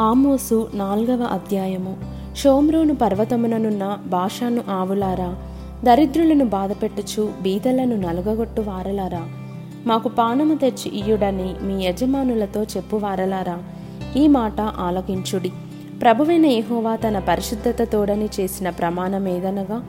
ఆమోసు నాల్గవ అధ్యాయము. షోమ్రోను పర్వతముననున్న భాషను ఆవులారా దరిద్రులను బాధపెట్టుచు బీదలను నలుగగొట్టు వారలారా. మాకు పానము తెచ్చి ఇయ్యుడని మీ యజమానులతో చెప్పు వారలారా ఈ మాట ఆలకించుడి. ప్రభువైన ఏహోవా తన పరిశుద్ధత తోడని చేసిన ప్రమాణమేదనగా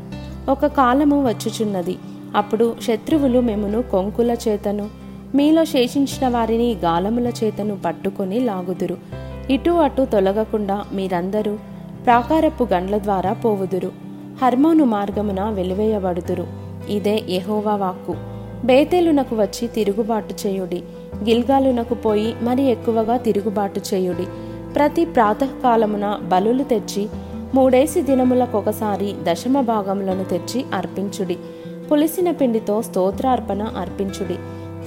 ఒక కాలము వచ్చుచున్నది. అప్పుడు శత్రువులు మెమును కొంకుల చేతను మీలో శేషించిన వారిని గాలముల చేతను పట్టుకొని లాగుదురు. ఇటు అటు తొలగకుండా మీరందరూ ప్రాకారపు గండ్ల ద్వారా పోవుదురు. హర్మోను మార్గమున వెలివేయబడుదురు. ఇదే యహోవా వాక్కు. బేతేలునకు వచ్చి తిరుగుబాటు చేయుడి. గిల్గాలునకు పోయి మరి ఎక్కువగా తిరుగుబాటు చేయుడి. ప్రతి ప్రాతకాలమున బలులు తెచ్చి మూడేసి దినములకొకసారి దశమ భాగములను తెచ్చి అర్పించుడి. పులిసిన పిండితో స్తోత్రార్పణ అర్పించుడి.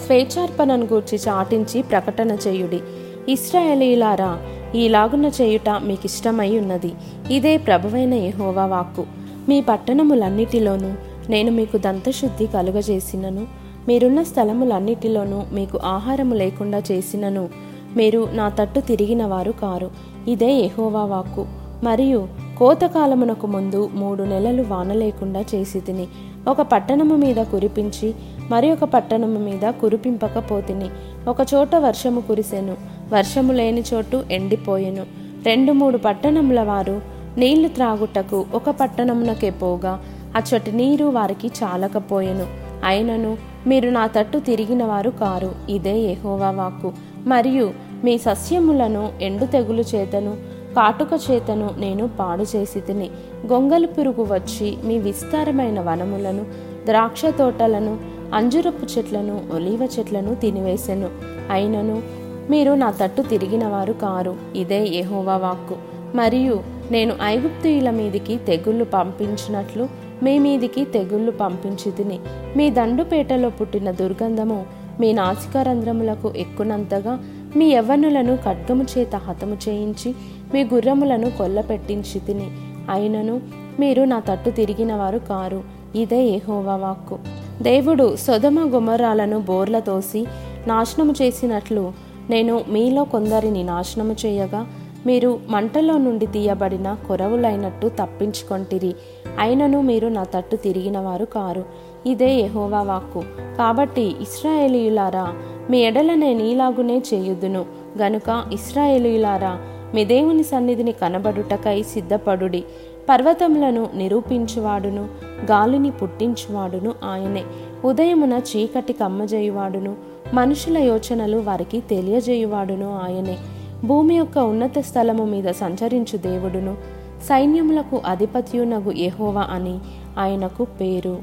స్వేచ్ఛార్పణను గూర్చి చాటించి ప్రకటన చేయుడి. ఇస్రాయేలీలారా ఈలాగున చేయుట మీకిష్టమై ఉన్నది. ఇదే ప్రభువైన యహోవా వాక్కు. మీ పట్టణములన్నిటిలోనూ నేను మీకు దంతశుద్ధి కలుగజేసినను మీరున్న స్థలములన్నిటిలోనూ మీకు ఆహారము లేకుండా చేసినను మీరు నా తట్టు తిరిగిన వారు కారు. ఇదే ఎహోవా వాక్కు. మరియు కోతకాలమునకు ముందు మూడు నెలలు వాన లేకుండా చేసి తిని ఒక పట్టణము మీద కురిపించి మరి ఒక పట్టణము మీద కురిపింపకపోతిని. ఒక చోట వర్షము కురిసెను. వర్షము లేని చోటు ఎండిపోయెను. రెండు మూడు పట్టణముల వారు నీళ్ళు త్రాగుటకు ఒక పట్టణమునకే పోగా అచ్చటి నీరు వారికి చాలకపోయెను. అయినను మీరు నా తట్టు తిరిగిన వారు కారు. ఇదే ఎహోవా వాక్కు. మరియు మీ సస్యములను ఎండు తెగులు చేతను కాటుక చేతను నేను పాడు చేసి తిని గొంగలి పురుగు వచ్చి మీ విస్తారమైన వనములను ద్రాక్ష తోటలను అంజురపు చెట్లను ఒలీవ చెట్లను తినివేసెను. అయినను మీరు నా తట్టు తిరిగిన వారు కారు. ఇదే యహోవా వాక్కు. మరియు నేను ఐగుప్తీయుల మీదికి తెగుళ్ళు పంపించినట్లు మీ మీదికి తెగుళ్ళు పంపించి తిని మీ దండుపేటలో పుట్టిన దుర్గంధము మీ నాసికారంధ్రములకు ఎక్కునంతగా మీ యవ్వనులను ఖడ్గము చేత హతము చేయించి మీ గుర్రములను కొల్లపెట్టించి తిని అయినను మీరు నా తట్టు తిరిగిన వారు కారు. ఇదే ఏహోవా వాక్కు. దేవుడు సొదమ గుమరాలను బోర్ల తోసి నాశనము చేసినట్లు నేను మీలో కొందరిని నాశనము చేయగా మీరు మంటలో నుండి తీయబడిన కొరవులైనట్టు తప్పించుకొంటిరి. అయినను మీరు నా తట్టు తిరిగిన వారు కారు. ఇదే యహోవా వాక్కు. కాబట్టి ఇస్రాయేలీయులారా మీ ఎడల నేను ఈలాగునే చేయుదును. గనుక ఇస్రాయేలీయులారా మీ దేవుని సన్నిధిని కనబడుటకై సిద్ధపడుడి. పర్వతములను నిరూపించువాడును గాలిని పుట్టించువాడును ఆయనే. ఉదయమున చీకటి కమ్మజేయువాడును మనుషుల యోచనలు వారికి తెలియజేయువాడును ఆయనే. భూమి యొక్క ఉన్నత స్థలము మీద సంచరించు దేవుడును. సైన్యములకు అధిపత్యునగు ఎహోవా అని ఆయనకు పేరు.